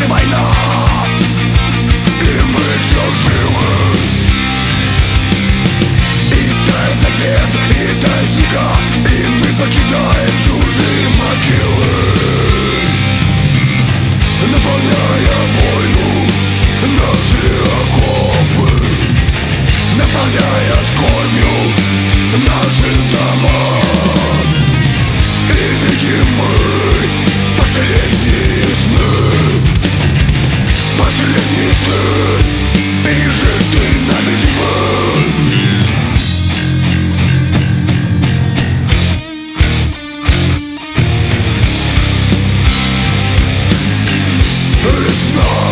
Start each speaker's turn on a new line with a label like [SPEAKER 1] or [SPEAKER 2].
[SPEAKER 1] Наполняя It's not